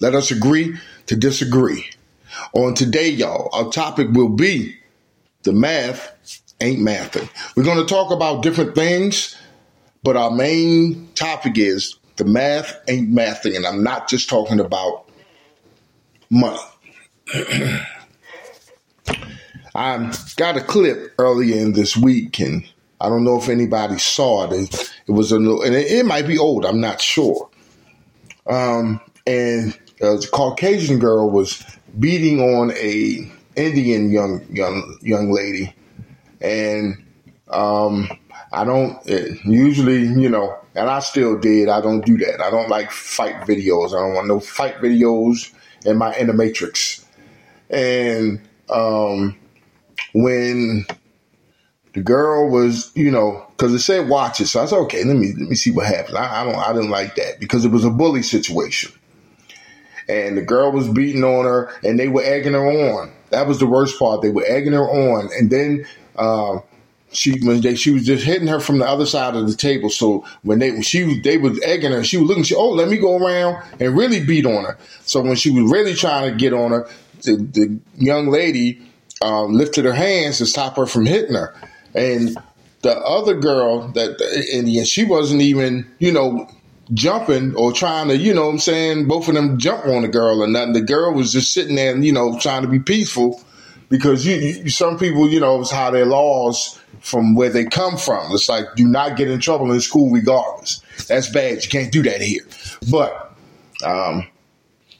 Let us agree to disagree. On today, y'all, our topic will be the math ain't mathing. We're going to talk about different things, but our main topic is the math ain't mathing, and I'm not just talking about money. I got a clip earlier in this week, and I don't know if anybody saw it. It, it was a little, and it, it, might be old. I'm not sure. Um, and a Caucasian girl was beating on a Indian young young young lady, and um, I don't usually, you know, and I still did. I don't do that. I don't like fight videos. I don't want no fight videos in my the matrix. And um, when the girl was, you know, because it said watch it, so I said, okay, let me let me see what happens. I, I don't, I didn't like that because it was a bully situation, and the girl was beating on her, and they were egging her on. That was the worst part. They were egging her on, and then um, she when they, she was just hitting her from the other side of the table. So when they when she they was egging her, she was looking. She oh let me go around and really beat on her. So when she was really trying to get on her, the, the young lady um, lifted her hands to stop her from hitting her. And the other girl that and she wasn't even, you know, jumping or trying to, you know what I'm saying, both of them jump on the girl or nothing. The girl was just sitting there and, you know, trying to be peaceful because you, you some people, you know, it's how their laws from where they come from. It's like, do not get in trouble in school regardless. That's bad. You can't do that here. But, um,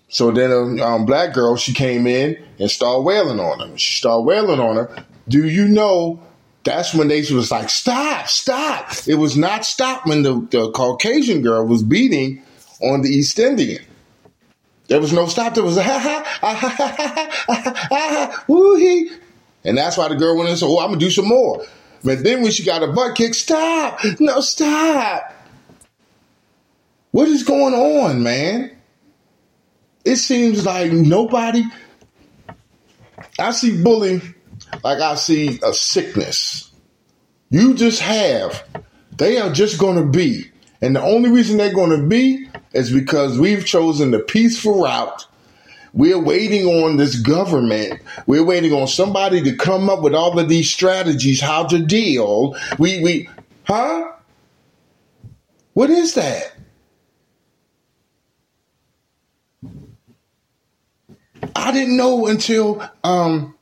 so then a um, black girl, she came in and started wailing on her. She started wailing on her. Do you know that's when they was like, stop, stop. It was not stop when the, the Caucasian girl was beating on the East Indian. There was no stop. There was a ha ha, ha ha ha ha ha ha, woo. And that's why the girl went in and said, oh, I'm going to do some more. But then when she got a butt kick, stop, no, stop. What is going on, man? It seems like nobody, I see bullying like I see a sickness. You just have, they are just going to be. And the only reason they're going to be is because we've chosen the peaceful route. We're waiting on this government. We're waiting on somebody to come up with all of these strategies, how to deal. We, we, huh? What is that? I didn't know until um,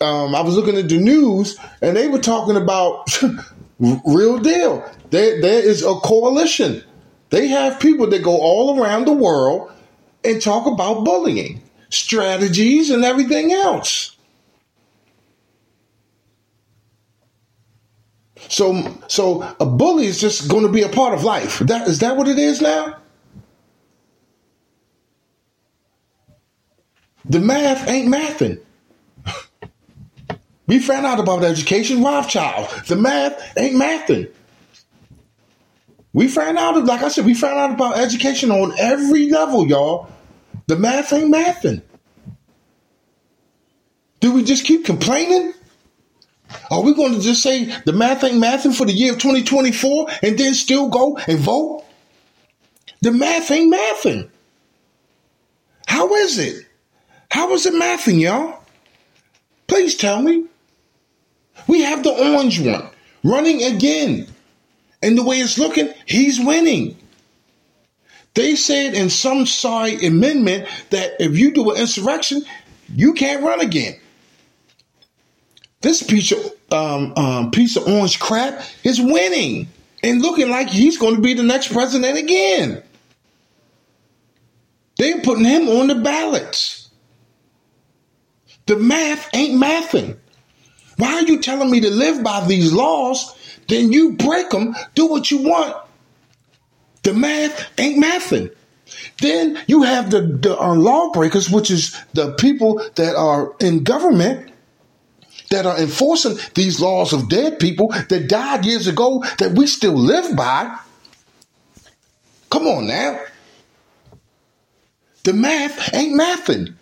um, I was looking at the news and they were talking about real deal. There, there is a coalition. They have people that go all around the world and talk about bullying strategies and everything else. So, so a bully is just going to be a part of life. That is that what it is now? The math ain't mathing. We found out about education, Rothschild. The math ain't mathing. We found out, like I said, we found out about education on every level, y'all. The math ain't mathing. Do we just keep complaining? Are we going to just say the math ain't mathing for the year of 2024 and then still go and vote? The math ain't mathing. How is it? How is it mathing, y'all? Please tell me. Orange one, running again. And the way it's looking, he's winning. They said in some side amendment that if you do an insurrection, you can't run again. This piece of um, um, piece of orange crap is winning and looking like he's going to be the next president again. They're putting him on the ballots. The math ain't mathing. Why are you telling me to live by these laws? Then you break them, do what you want. The math ain't mathing. Then you have the, the uh, lawbreakers, which is the people that are in government that are enforcing these laws of dead people that died years ago that we still live by. Come on now. The math ain't mathing.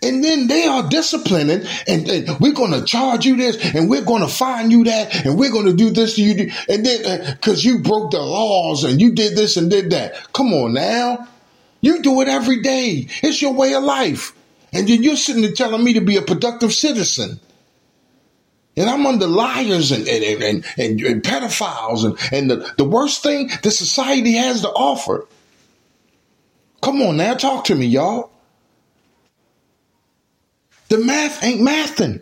And then they are disciplining, and, and we're going to charge you this, and we're going to fine you that, and we're going to do this to you, and then because uh, you broke the laws and you did this and did that. Come on now, you do it every day. It's your way of life, and then you're sitting there telling me to be a productive citizen. And I'm under liars and, and, and, and, and pedophiles and, and the, the worst thing the society has to offer. Come on now, talk to me, y'all. The math ain't mathing.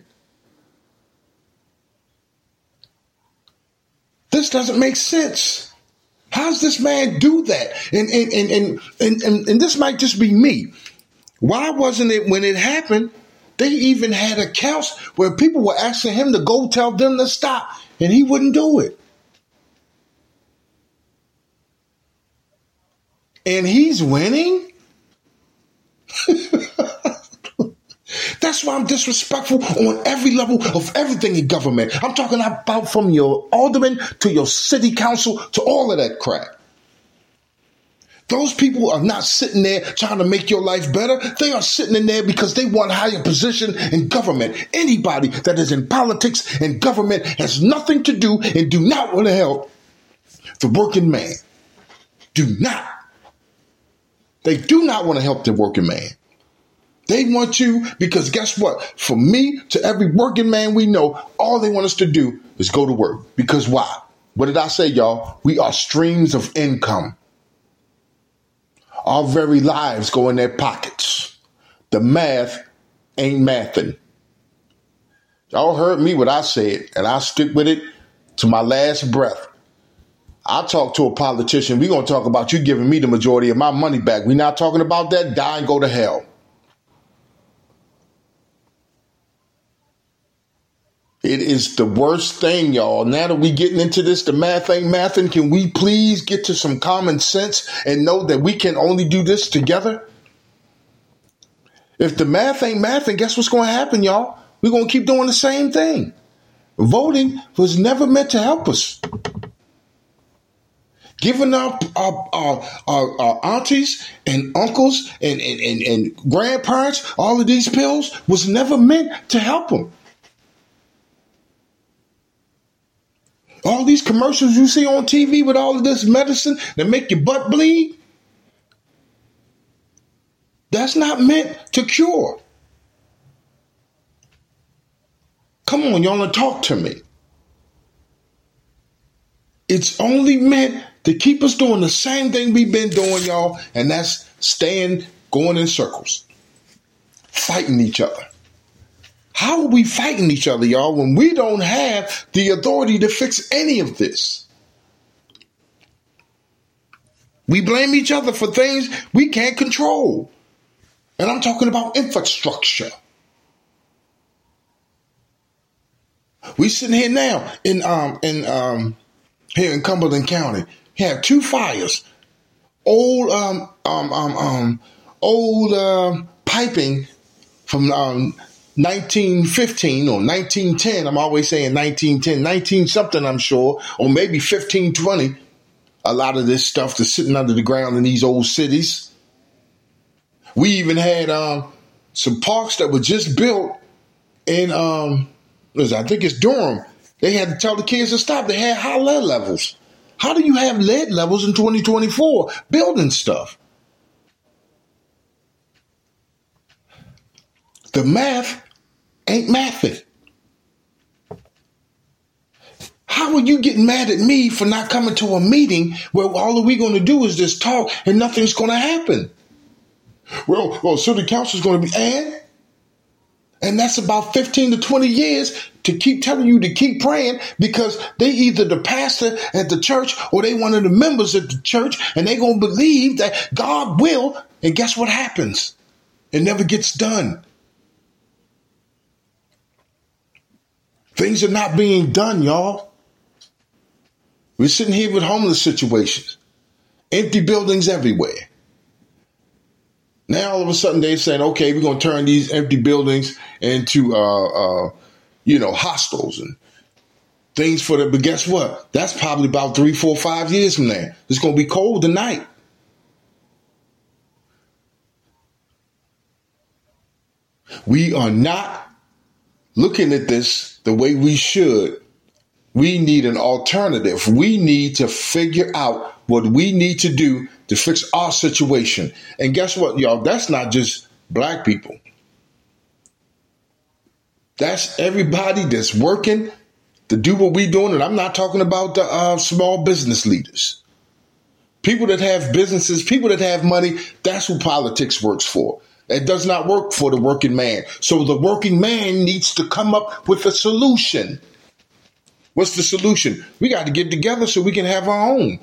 This doesn't make sense. How's this man do that? And and and and and, and, and this might just be me. Why wasn't it when it happened? They even had accounts where people were asking him to go tell them to stop, and he wouldn't do it. And he's winning? Why I'm disrespectful on every level of everything in government. I'm talking about from your alderman to your city council to all of that crap. Those people are not sitting there trying to make your life better. They are sitting in there because they want higher position in government. Anybody that is in politics and government has nothing to do and do not want to help the working man. Do not. They do not want to help the working man. They want you because guess what? For me to every working man we know, all they want us to do is go to work. Because why? What did I say, y'all? We are streams of income. Our very lives go in their pockets. The math ain't mathing. Y'all heard me what I said, and I stick with it to my last breath. I talk to a politician. Going to talk about you giving me the majority of my money back. We're not talking about that. Die and go to hell. It is the worst thing, y'all. Now that we getting into this, the math ain't mathing. Can we please get to some common sense and know that we can only do this together? If the math ain't mathing, guess what's going to happen, y'all? We're going to keep doing the same thing. Voting was never meant to help us. Giving up our, our, our, our aunties and uncles and, and, and, and grandparents all of these pills was never meant to help them. All these commercials you see on TV with all of this medicine that make your butt bleed, that's not meant to cure. Come on, y'all, and talk to me. It's only meant to keep us doing the same thing we've been doing, y'all, and that's staying going in circles, fighting each other. How are we fighting each other, y'all, when we don't have the authority to fix any of this? We blame each other for things we can't control. And I'm talking about infrastructure. We sitting here now in um in um here in Cumberland County. We Have two fires. Old um um um um old uh, piping from um 1915 or 1910. I'm always saying 1910, 19 something, I'm sure, or maybe 1520. A lot of this stuff is sitting under the ground in these old cities. We even had um, some parks that were just built in, um, I think it's Durham. They had to tell the kids to stop. They had high lead levels. How do you have lead levels in 2024 building stuff? The math ain't mathing. How are you getting mad at me for not coming to a meeting where all we're going to do is just talk and nothing's going to happen? Well, well, city council is going to be and and that's about 15 to 20 years to keep telling you to keep praying because they either the pastor at the church or they one of the members at the church and they going to believe that God will. And guess what happens? It never gets done. Things are not being done, y'all. We're sitting here with homeless situations, empty buildings everywhere. Now all of a sudden they're saying, okay, we're going to turn these empty buildings into, uh, uh, you know, hostels and things for the. But guess what? That's probably about three, four, five years from now. It's going to be cold tonight. We are not looking at this the way we should. We need an alternative. We need to figure out what we need to do to fix our situation. And guess what, y'all? That's not just black people. That's everybody that's working to do what we're doing. And I'm not talking about the uh, small business leaders. People that have businesses, people that have money, that's who politics works for. It does not work for the working man. So the working man needs to come up with a solution. What's the solution? We got to get together so we can have our own.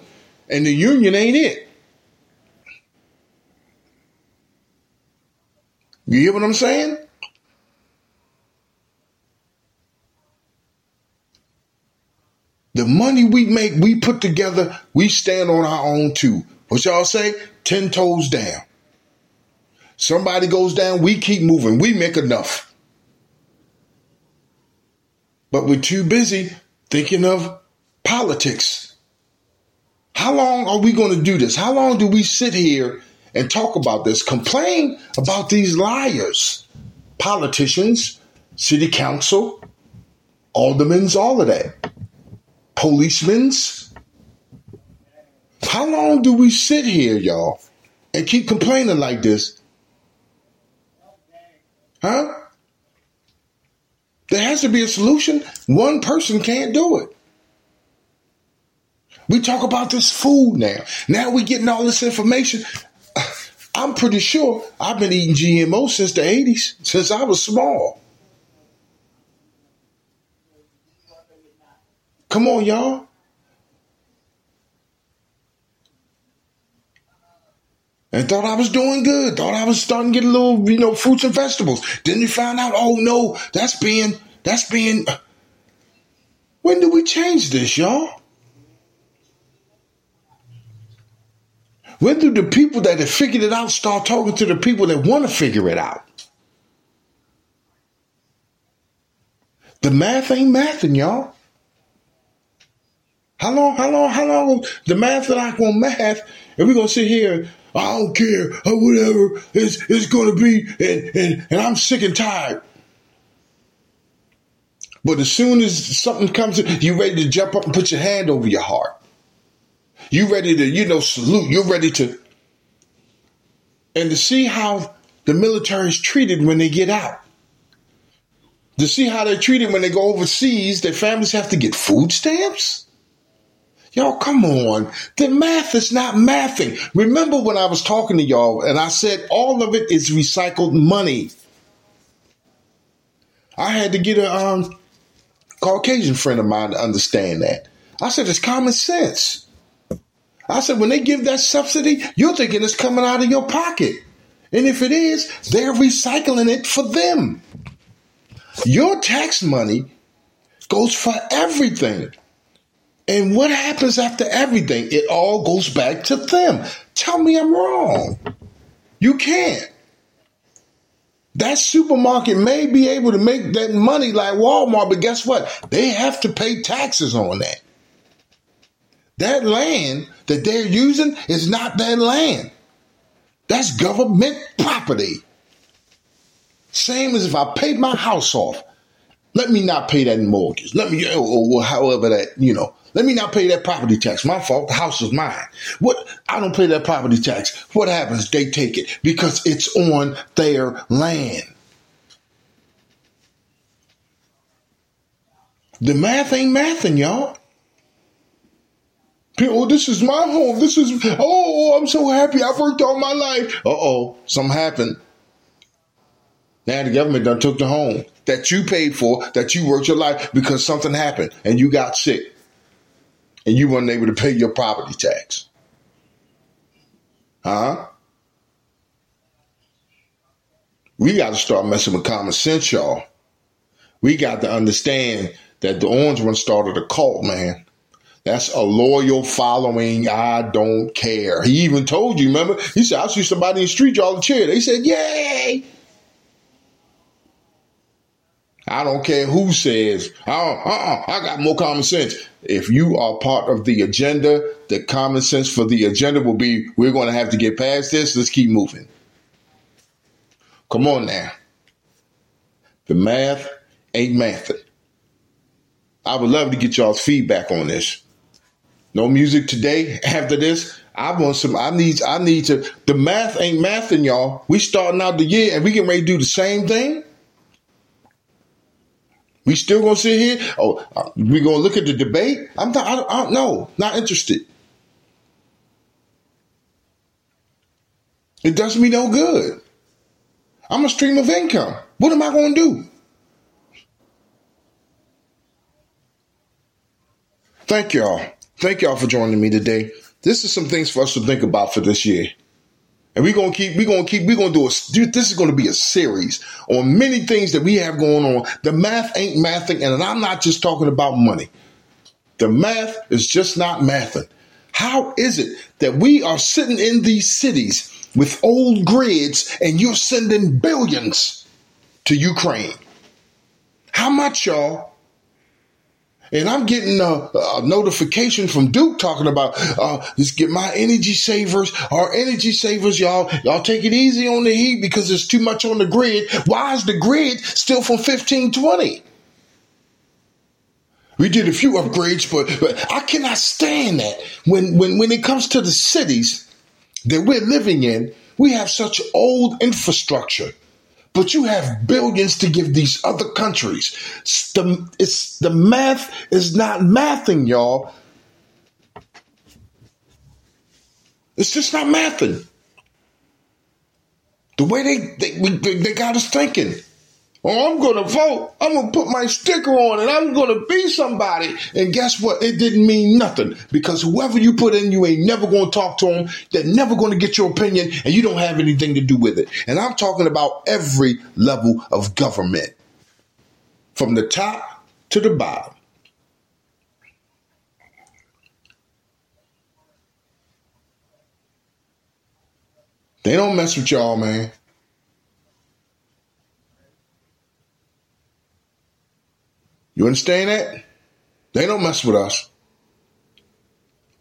And the union ain't it. You hear what I'm saying? The money we make, we put together, we stand on our own too. What y'all say? Ten toes down. Somebody goes down, we keep moving. We make enough. But we're too busy thinking of politics. How long are we going to do this? How long do we sit here and talk about this? Complain about these liars, politicians, city council, aldermen's, all of that, policemen's. How long do we sit here, y'all, and keep complaining like this? Huh? There has to be a solution. One person can't do it. We talk about this food now. Now we're getting all this information. I'm pretty sure I've been eating GMO since the 80s, since I was small. Come on, y'all. And thought I was doing good. Thought I was starting to get a little, you know, fruits and vegetables. Then you found out, oh no, that's being, that's being. When do we change this, y'all? When do the people that have figured it out start talking to the people that want to figure it out? The math ain't mathing, y'all. How long, how long, how long the math that I gonna math and we're gonna sit here, I don't care, or whatever it's, it's gonna be, and, and, and I'm sick and tired. But as soon as something comes, you ready to jump up and put your hand over your heart. You ready to, you know, salute. You're ready to, and to see how the military is treated when they get out. To see how they're treated when they go overseas, their families have to get food stamps. Y'all, come on. The math is not mathing. Remember when I was talking to y'all and I said all of it is recycled money. I had to get a um, Caucasian friend of mine to understand that. I said it's common sense. I said, when they give that subsidy, you're thinking it's coming out of your pocket. And if it is, they're recycling it for them. Your tax money goes for everything. And what happens after everything? It all goes back to them. Tell me I'm wrong. You can't. That supermarket may be able to make that money like Walmart, but guess what? They have to pay taxes on that. That land that they're using is not their land. That's government property. Same as if I paid my house off. Let me not pay that mortgage. Let me, or however that, you know, let me not pay that property tax. My fault. The house is mine. What? I don't pay that property tax. What happens? They take it because it's on their land. The math ain't mathing, y'all. People, oh, this is my home. This is, oh, I'm so happy. I've worked all my life. Uh oh, something happened. Now the government done took the home that you paid for, that you worked your life because something happened and you got sick and you weren't able to pay your property tax. Huh? We got to start messing with common sense, y'all. We got to understand that the orange one started a cult, man. That's a loyal following. I don't care. He even told you, remember? He said, I see somebody in the street, y'all cheer. They said, Yay! I don't care who says, oh, uh-uh, I got more common sense. If you are part of the agenda, the common sense for the agenda will be, we're going to have to get past this. Let's keep moving. Come on now. The math ain't mathing. I would love to get y'all's feedback on this. No music today after this. I want some, I need, I need to, the math ain't mathing, y'all. We starting out the year and we getting ready to do the same thing. We still gonna sit here? Oh, uh, we gonna look at the debate? I'm not. I don't, I don't know. Not interested. It does me no good. I'm a stream of income. What am I gonna do? Thank y'all. Thank y'all for joining me today. This is some things for us to think about for this year. And we're gonna keep, we're gonna keep, we're gonna do a, this is gonna be a series on many things that we have going on. The math ain't mathing, and I'm not just talking about money. The math is just not mathing. How is it that we are sitting in these cities with old grids and you're sending billions to Ukraine? How much, y'all? And I'm getting a, a, notification from Duke talking about, uh, let's get my energy savers, our energy savers, y'all, y'all take it easy on the heat because there's too much on the grid. Why is the grid still from 1520? We did a few upgrades, but, but I cannot stand that when, when, when it comes to the cities that we're living in, we have such old infrastructure but you have billions to give these other countries. The, it's, the math is not mathing, y'all. It's just not mathing. The way they they, they got us thinking. Oh, I'm going to vote. I'm going to put my sticker on and I'm going to be somebody. And guess what? It didn't mean nothing because whoever you put in, you ain't never going to talk to them. They're never going to get your opinion and you don't have anything to do with it. And I'm talking about every level of government from the top to the bottom. They don't mess with y'all, man. You understand that? They don't mess with us.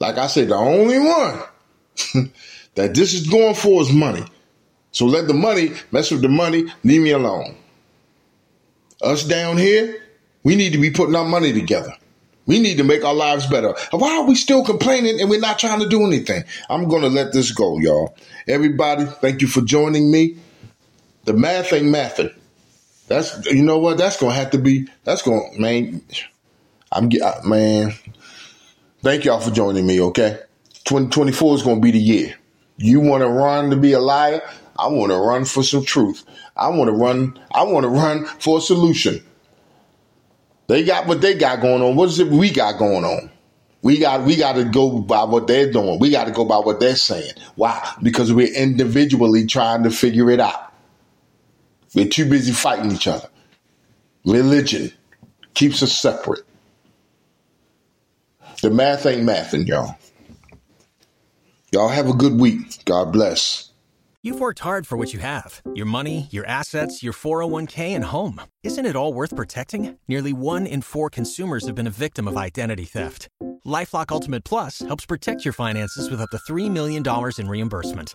Like I said, the only one that this is going for is money. So let the money mess with the money, leave me alone. Us down here, we need to be putting our money together. We need to make our lives better. Why are we still complaining and we're not trying to do anything? I'm going to let this go, y'all. Everybody, thank you for joining me. The math ain't mathing. That's you know what? That's gonna have to be. That's gonna man. I'm man. Thank y'all for joining me. Okay, 2024 is gonna be the year. You want to run to be a liar? I want to run for some truth. I want to run. I want to run for a solution. They got what they got going on. What is it we got going on? We got we got to go by what they're doing. We got to go by what they're saying. Why? Because we're individually trying to figure it out. We're too busy fighting each other. Religion keeps us separate. The math ain't mathing, y'all. Y'all have a good week. God bless. You've worked hard for what you have your money, your assets, your 401k, and home. Isn't it all worth protecting? Nearly one in four consumers have been a victim of identity theft. LifeLock Ultimate Plus helps protect your finances with up to $3 million in reimbursement.